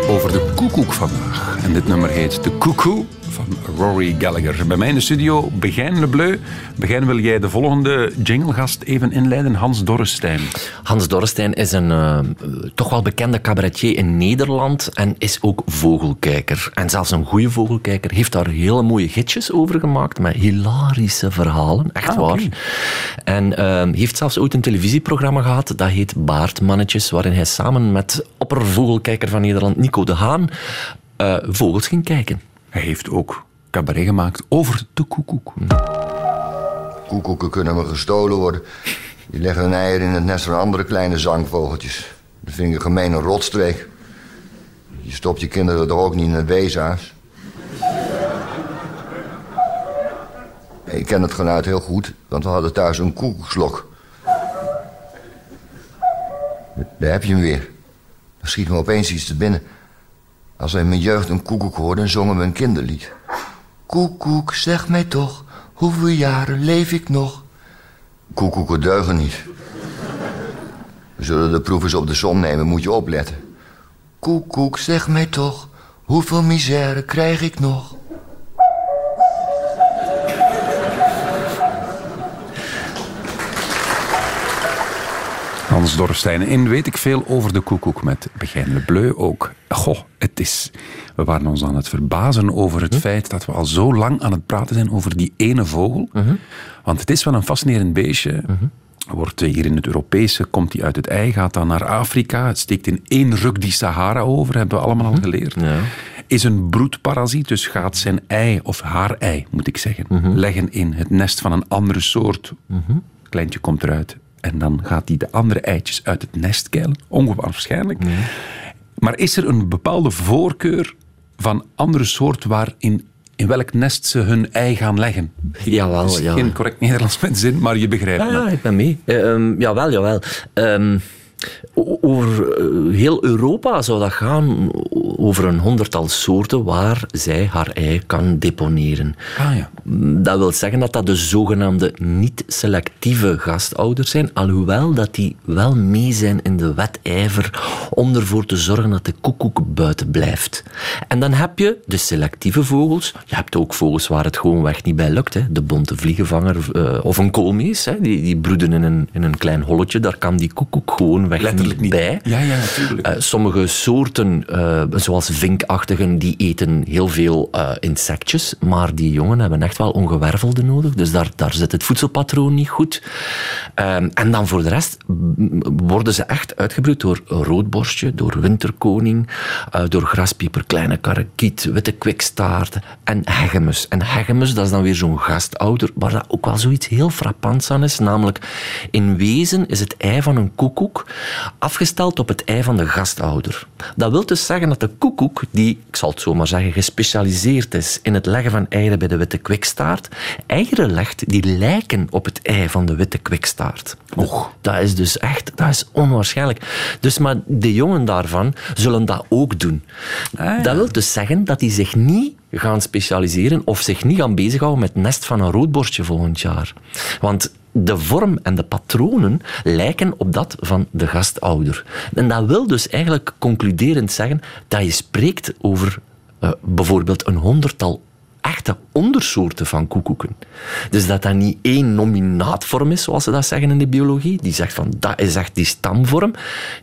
over de koekoek vandaag. En dit nummer heet De Koekoe van Rory Gallagher. Bij mij in de studio, Begijn Le Bleu. Begijn, wil jij de volgende jingle-gast even inleiden? Hans Dorrestein. Hans Dorrestein is een eh, toch wel bekende cabaretier in Nederland en is ook vogelkijker. En zelfs een goede vogelkijker heeft daar hele mooie gidsjes over gemaakt met hilarische verhalen, echt Ah, waar. En eh, heeft zelfs ooit een televisieprogramma gehad, dat heet Baardmannetjes, waarin hij samen met oppervogelkijker van Nederland, Nico de Haan, eh, vogels ging kijken. Hij heeft ook cabaret gemaakt over de koekoek. Koekoeken kunnen maar gestolen worden. Die leggen hun eieren in het nest van andere kleine zangvogeltjes. Dat vind ik een gemene rotstreek. Je stopt je kinderen toch ook niet in het weeshuis? Ik ken het geluid heel goed, want we hadden thuis een koekoekslok. Daar heb je hem weer. Schiet me opeens iets te binnen. Als we in mijn jeugd een koekoek hoorden, zongen we een kinderlied. Koekoek, zeg mij toch, hoeveel jaren leef ik nog? Koekoeken deugen niet. We zullen de proef eens op de som nemen, moet je opletten. Koekoek, zeg mij toch, hoeveel misère krijg ik nog? Hans Dorrestein. En weet ik veel over de koekoek met Begijn Le Bleu ook. Goh, het is... We waren ons aan het verbazen over het feit dat we al zo lang aan het praten zijn over die ene vogel. Want het is wel een fascinerend beestje. Wordt hier in het Europese, komt hij uit het ei, gaat dan naar Afrika, het steekt in één ruk die Sahara over, hebben we allemaal al geleerd. Ja. Is een broedparasiet, dus gaat zijn ei, of haar ei moet ik zeggen, leggen in het nest van een andere soort. Kleintje komt eruit en dan gaat hij de andere eitjes uit het nest keilen. Onwaarschijnlijk. Maar is er een bepaalde voorkeur van andere soort waarin in welk nest ze hun ei gaan leggen? Jawel, Dat is ja. geen correct Nederlands met zin, maar je begrijpt Ja, ja, ik ben mee. Eh, ehm, jawel, jawel. O- Over eh, heel Europa zou dat gaan over een honderdtal soorten waar zij haar ei kan deponeren. Ah ja. Dat wil zeggen dat dat de zogenaamde niet-selectieve gastouders zijn, alhoewel dat die wel mee zijn in de wedijver om ervoor te zorgen dat de koekoek buiten blijft. En dan heb je de selectieve vogels. Je hebt ook vogels waar het gewoonweg niet bij lukt. Hè. De bonte vliegenvanger eh, of een koolmees, hè. Die, die broeden in een, in een klein holletje. Daar kan die koekoek gewoonweg Letterlijk niet bij. Ja, ja, natuurlijk. Eh, sommige soorten, eh, zoals vinkachtigen, die eten heel veel eh, insectjes, maar die jongen hebben echt wel ongewervelde nodig, dus daar, daar zit het voedselpatroon niet goed. Ehm, en dan voor de rest worden ze echt uitgebroed door roodborstje, door winterkoning, door graspieper, kleine karakiet, witte kwikstaart en hegemus. En hegemus, dat is dan weer zo'n gastouder, waar dat ook wel zoiets heel frappants aan is, namelijk in wezen is het ei van een koekoek afgesteld op het ei van de gastouder. Dat wil dus zeggen dat de koekoek, die, ik zal het zo maar zeggen, gespecialiseerd is in het leggen van eieren bij de witte kwikstaart, eieren legt die lijken op het ei van de witte kwikstaart. Och. Dat is dus echt, dat is onwaarschijnlijk. Dus maar de jongen daarvan zullen dat ook doen. Dat wil dus zeggen dat die zich niet gaan specialiseren of zich niet gaan bezighouden met het nest van een roodborstje volgend jaar. Want de vorm en de patronen lijken op dat van de gastouder. En dat wil dus eigenlijk concluderend zeggen dat je spreekt over eh, bijvoorbeeld een honderdtal echte ondersoorten van koekoeken. Dus dat dat niet één nominaatvorm is, zoals ze dat zeggen in de biologie. Die zegt van, dat is echt die stamvorm.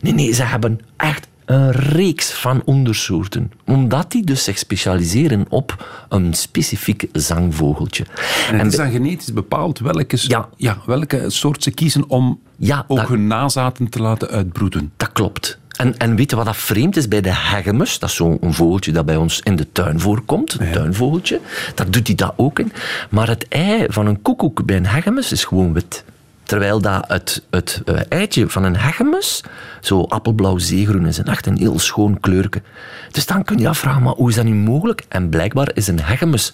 Nee, nee, ze hebben echt een reeks van ondersoorten. Omdat die dus zich specialiseren op een specifiek zangvogeltje. En het is dan genetisch bepaald welke, Ja. welke soort ze kiezen om Ja, ook dat- hun nazaten te laten uitbroeden. Dat klopt. En, en weet je wat dat vreemd is bij de hegemus? Dat is zo'n vogeltje dat bij ons in de tuin voorkomt. Een tuinvogeltje. Dat doet hij dat ook in. Maar het ei van een koekoek bij een hegemus is gewoon wit. Terwijl dat het, het eh, eitje van een hegemus zo appelblauw zeegroen is. En echt een heel schoon kleurke. Dus dan kun je afvragen, maar hoe is dat nu mogelijk? En blijkbaar is een hegemus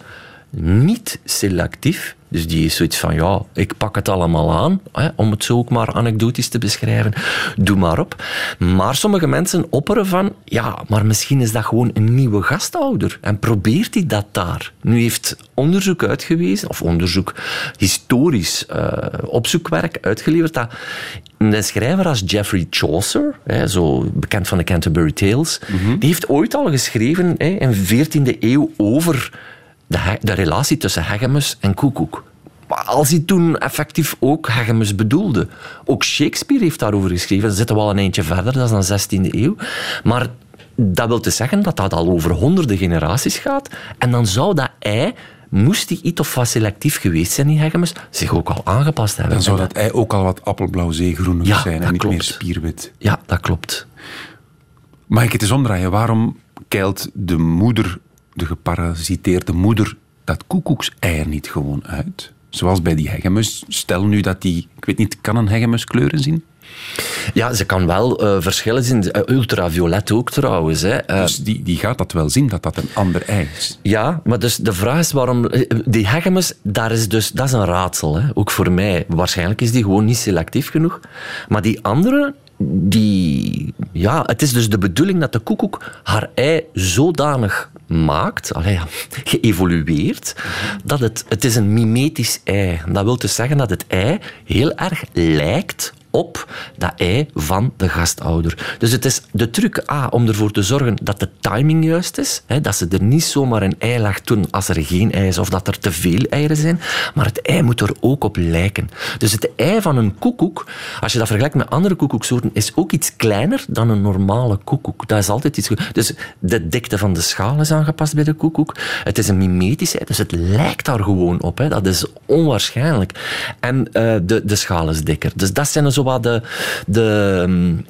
niet selectief. Dus die is zoiets van, ja, ik pak het allemaal aan, hè, om het zo ook maar anekdotisch te beschrijven. Doe maar op. Maar sommige mensen opperen van, ja, maar misschien is dat gewoon een nieuwe gastouder. En probeert hij dat daar? Nu heeft onderzoek uitgewezen, of onderzoek, historisch eh, opzoekwerk uitgeleverd, dat een schrijver als Geoffrey Chaucer, hè, zo bekend van de Canterbury Tales, die heeft ooit al geschreven hè, in de 14e eeuw over de, de relatie tussen hegemus en koekoek. Maar als hij toen effectief ook hegemus bedoelde. Ook Shakespeare heeft daarover geschreven. Dan zitten we al een eindje verder, dat is dan 16e eeuw. Maar dat wil dus zeggen dat dat al over honderden generaties gaat. En dan zou dat ei, moest die iets of wat selectief geweest zijn, die hegemus, zich ook al aangepast hebben. Dan zou dat ei ook al wat appelblauw zeegroenig Ja, zijn en niet klopt. meer spierwit. Ja, dat klopt. Mag ik het eens omdraaien? Waarom keilt de moeder, de geparasiteerde moeder, dat koekoekseier niet gewoon uit? Zoals bij die hegemus. Stel nu dat die, ik weet niet, kan een hegemus kleuren zien? Ja, ze kan wel eh, verschillen zien. Eh, ultraviolet ook trouwens. Hè. Eh, Dus die, die gaat dat wel zien, dat dat een ander ei is. Ja, maar dus de vraag is waarom... Die hegemus, daar is dus, dat is een raadsel. Hè. Ook voor mij. Waarschijnlijk is die gewoon niet selectief genoeg. Maar die andere, die... Ja, het is dus de bedoeling dat de koekoek haar ei zodanig maakt, allee, geëvolueerd, dat het, het is een mimetisch ei. Dat wil dus zeggen dat het ei heel erg lijkt op dat ei van de gastouder. Dus het is de truc A om ervoor te zorgen dat de timing juist is. Hè, dat ze er niet zomaar een ei legt doen als er geen ei is of dat er te veel eieren zijn. Maar het ei moet er ook op lijken. Dus het ei van een koekoek, als je dat vergelijkt met andere koekoeksoorten, is ook iets kleiner dan een normale koekoek. Dat is altijd iets... Dus de dikte van de schaal is aangepast bij de koekoek. Het is een mimetisch ei, dus het lijkt daar gewoon op. Hè. Dat is onwaarschijnlijk. En eh, de, de schaal is dikker. Dus dat zijn zo wat de, de, mm,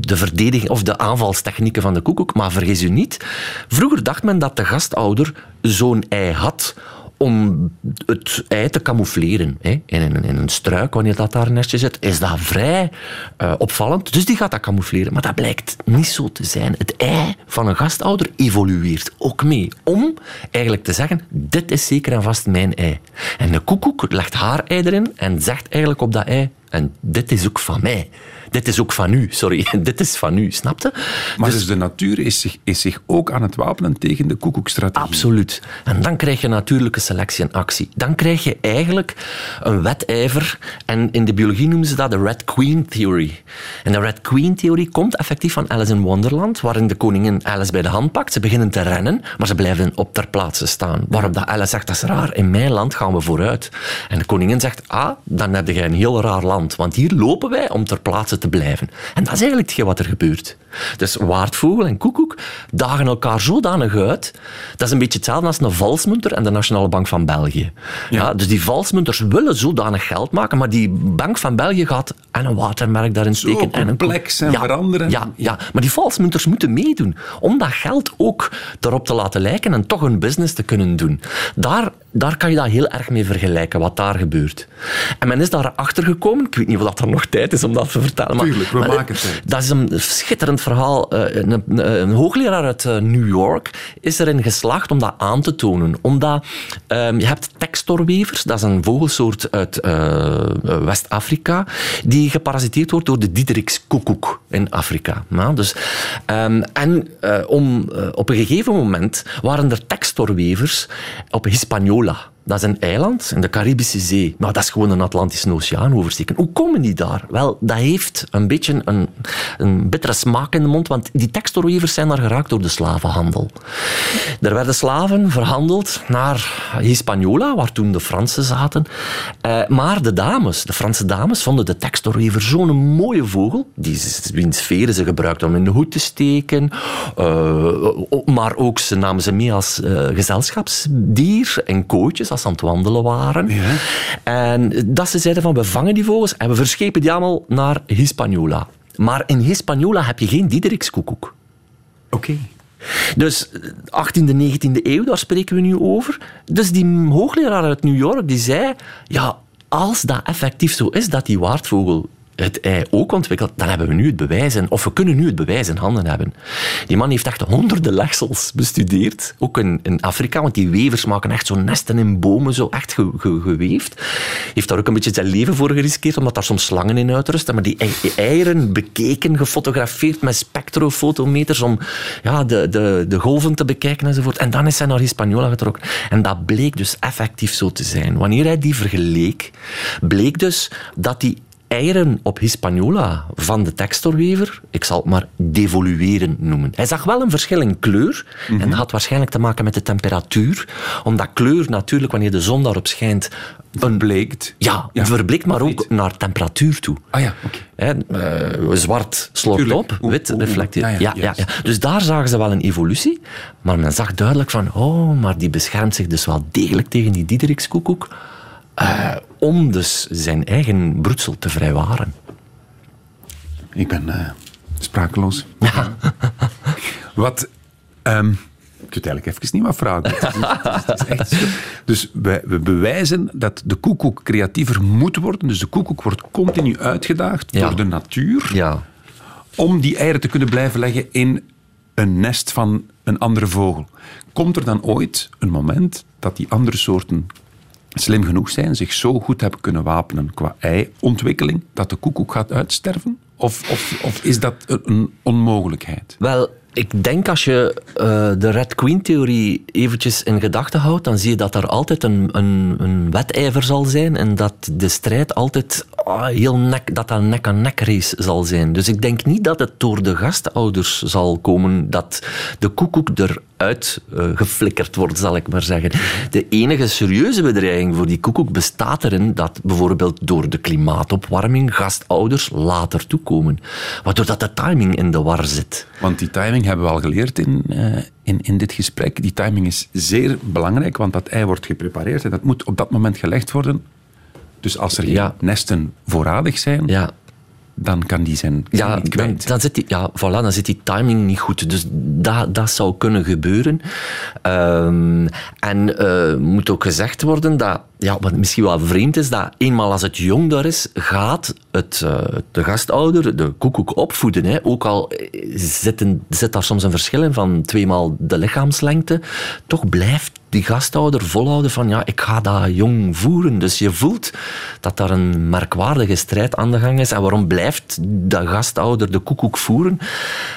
de verdediging of de aanvalstechnieken van de koekoek. Maar vergis u niet, vroeger dacht men dat de gastouder zo'n ei had om het ei te camoufleren. Hè. In, een, in een struik, wanneer dat daar een nestje zit, is dat vrij eh, opvallend. Dus die gaat dat camoufleren. Maar dat blijkt niet zo te zijn. Het ei van een gastouder evolueert ook mee. Om eigenlijk te zeggen, dit is zeker en vast mijn ei. En de koekoek legt haar ei erin en zegt eigenlijk op dat ei, en dit is ook van mij. Dit is ook van u, sorry. dit is van u, snapte? Maar dus, de natuur is zich, is zich ook aan het wapenen tegen de koekoekstrategie. Absoluut. En dan krijg je natuurlijke selectie en actie. Dan krijg je eigenlijk een wedijver. En in de biologie noemen ze dat de Red Queen Theory. En de Red Queen Theory komt effectief van Alice in Wonderland, waarin de koningin Alice bij de hand pakt. Ze beginnen te rennen, maar ze blijven op ter plaatse staan. Waarop dat Alice zegt, dat is raar, in mijn land gaan we vooruit. En de koningin zegt, ah, dan heb je een heel raar land, want hier lopen wij om ter plaatse te blijven. En dat is eigenlijk hetgeen wat er gebeurt. Dus waardvogel en koekoek dagen elkaar zodanig uit. Dat is een beetje hetzelfde als een valsmunter en de Nationale Bank van België. Ja. dus die valsmunters willen zodanig geld maken, maar die Bank van België gaat en een watermerk daarin steken. en een complex en veranderen. Ja, ja, maar die valsmunters moeten meedoen om dat geld ook erop te laten lijken en toch een business te kunnen doen. Daar, daar kan je dat heel erg mee vergelijken, wat daar gebeurt. En men is daar achter gekomen, ik weet niet of dat er nog tijd is om dat te vertellen. Maar, Tuurlijk, we maar maken tijd. Dat is een schitterend verhaal. Eh, Een, een, een hoogleraar uit eh, New York is erin geslaagd om dat aan te tonen. Omdat ehm, je hebt textorwevers, dat is een vogelsoort uit eh, West-Afrika, die geparasiteerd wordt door de Diederikskoekoek in Afrika. Ja, dus, ehm, en eh, op een gegeven moment waren er textorwevers op Hispaniola. Dat is een eiland in de Caribische Zee. Nou, dat is gewoon een Atlantische Oceaan oversteken. Hoe komen die daar? Wel, dat heeft een beetje een, een bittere smaak in de mond, want die textorwevers zijn daar geraakt door de slavenhandel. Er werden slaven verhandeld naar Hispaniola, waar toen de Fransen zaten. Eh, maar de dames, de Franse dames, vonden de textorwever zo'n mooie vogel, die, wiens veren ze gebruikten om in de hoed te steken, eh, maar ook ze namen ze mee als eh, gezelschapsdier en kooitjes als ze aan het wandelen waren. En dat ze zeiden van, we vangen die vogels en we verschepen die allemaal naar Hispaniola. Maar in Hispaniola heb je geen Diederikskoekoek. Oké. Dus 18e, 19e eeuw, daar spreken we nu over. Dus die hoogleraar uit New York, die zei... Ja, als dat effectief zo is, dat die waardvogel het ei ook ontwikkelt, dan hebben we nu het bewijs, in, of we kunnen nu het bewijs in handen hebben. Die man heeft echt honderden legsels bestudeerd, ook in, in Afrika, want die wevers maken echt zo nesten in bomen, zo echt ge- ge- geweefd. Heeft daar ook een beetje zijn leven voor geriskeerd, omdat daar soms slangen in uitrusten, maar die ei- eieren bekeken, gefotografeerd met spectrofotometers om ja, de, de, de golven te bekijken enzovoort. En dan is hij naar Hispaniola getrokken. En dat bleek dus effectief zo te zijn. Wanneer hij die vergeleek, bleek dus dat die eieren op Hispaniola van de textorwever, ik zal het maar devolueren noemen. Hij zag wel een verschil in kleur en dat had waarschijnlijk te maken met de temperatuur, omdat kleur natuurlijk, wanneer de zon daarop schijnt, een Bleekt. ja, Ja, verbleekt, maar ook weet. naar temperatuur toe. Ah ja, oké. Hè, eh, zwart slort Tuurlijk. op, wit reflecteert. Ja, Ja, ja. Dus daar zagen ze wel een evolutie, maar men zag duidelijk van, oh, maar die beschermt zich dus wel degelijk tegen die Diederikskoekoek, eh, om dus zijn eigen broedsel te vrijwaren. Ik ben eh, sprakeloos. Wat... ehm, ik weet eigenlijk even niet wat vragen. Het is- het is echt zo. Dus wij, we bewijzen dat de koekoek creatiever moet worden. Dus de koekoek wordt continu uitgedaagd Ja. door de natuur. Ja, om die eieren te kunnen blijven leggen in een nest van een andere vogel. Komt er dan ooit een moment dat die andere soorten slim genoeg zijn, zich zo goed hebben kunnen wapenen qua eiontwikkeling, dat de koekoek gaat uitsterven? Of, of, of is dat een onmogelijkheid? Wel, ik denk als je eh, de Red Queen-theorie eventjes in gedachten houdt, dan zie je dat er altijd een, een, een wedijver zal zijn en dat de strijd altijd ah, heel nek, dat dat een nek-aan-nek race zal zijn. Dus ik denk niet dat het door de gastouders zal komen dat de koekoek eruit eh, geflikkerd wordt, zal ik maar zeggen. De enige serieuze bedreiging voor die koekoek bestaat erin dat bijvoorbeeld door de klimaatopwarming gastouders later toekomen. Waardoor dat de timing in de war zit. Want die timing hebben we al geleerd in, eh, in, in dit gesprek. Die timing is zeer belangrijk, want dat ei wordt geprepareerd en dat moet op dat moment gelegd worden. Dus als er geen Ja. nesten voorradig zijn, Ja, dan kan die zijn ja, niet dan, kwijt. dan, zit die, ja voilà, dan zit die timing niet goed. Dus dat, dat zou kunnen gebeuren. Ehm, en eh, moet ook gezegd worden dat, ja, wat misschien wel vreemd is, dat eenmaal als het jong daar is, gaat het, eh, de gastouder de koekoek opvoeden. Hè. Ook al eh, zit, een- zit daar soms een verschil in van tweemaal de lichaamslengte, toch blijft die gasthouder volhouden van ja, ik ga dat jong voeren. Dus je voelt dat daar een merkwaardige strijd aan de gang is. En waarom blijft de gasthouder de koekoek voeren?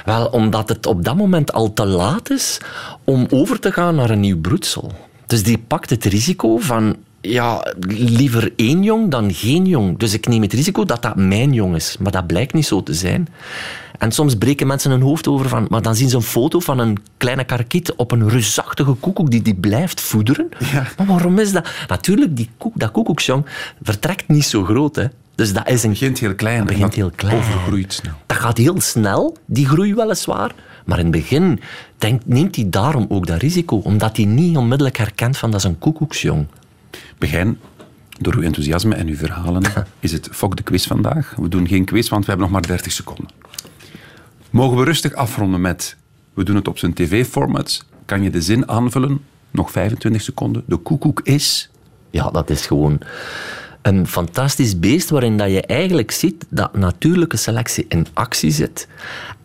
Wel, omdat het op dat moment al te laat is om over te gaan naar een nieuw broedsel. Dus die pakt het risico van ja, liever één jong dan geen jong. Dus ik neem het risico dat dat mijn jong is. Maar dat blijkt niet zo te zijn. En soms breken mensen hun hoofd over van... Maar dan zien ze een foto van een kleine karkiet op een reusachtige koekoek die die blijft voederen. Maar waarom is dat? Natuurlijk, die koek, dat koekoeksjong vertrekt niet zo groot. Hè. Dus dat is een... begint heel klein. Dat begint heel klein. Overgroeit snel. Dat gaat heel snel, die groei weliswaar. Maar in het begin denkt, neemt hij daarom ook dat risico. Omdat hij niet onmiddellijk herkent van dat is een koekoeksjong. Begijn, door uw enthousiasme en uw verhalen is het fok de quiz vandaag. We doen geen quiz, want we hebben nog maar 30 seconden. Mogen we rustig afronden met... We doen het op zijn tv-format. Kan je de zin aanvullen? Nog 25 seconden. De koekoek is... Ja, dat is gewoon een fantastisch beest waarin dat je eigenlijk ziet dat natuurlijke selectie in actie zit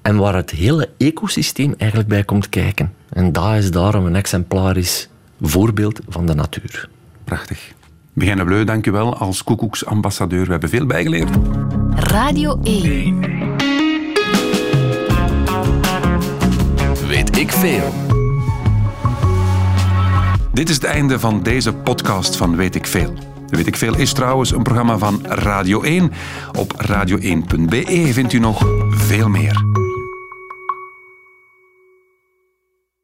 en waar het hele ecosysteem eigenlijk bij komt kijken. En dat is daarom een exemplarisch voorbeeld van de natuur. Prachtig. Begijn Bleu, dank u wel als koekoeksambassadeur. We hebben veel bijgeleerd. Radio 1. Weet ik veel. Dit is het einde van deze podcast van Weet ik Veel. Weet ik Veel is trouwens een programma van Radio 1. Op radio1.be vindt u nog veel meer.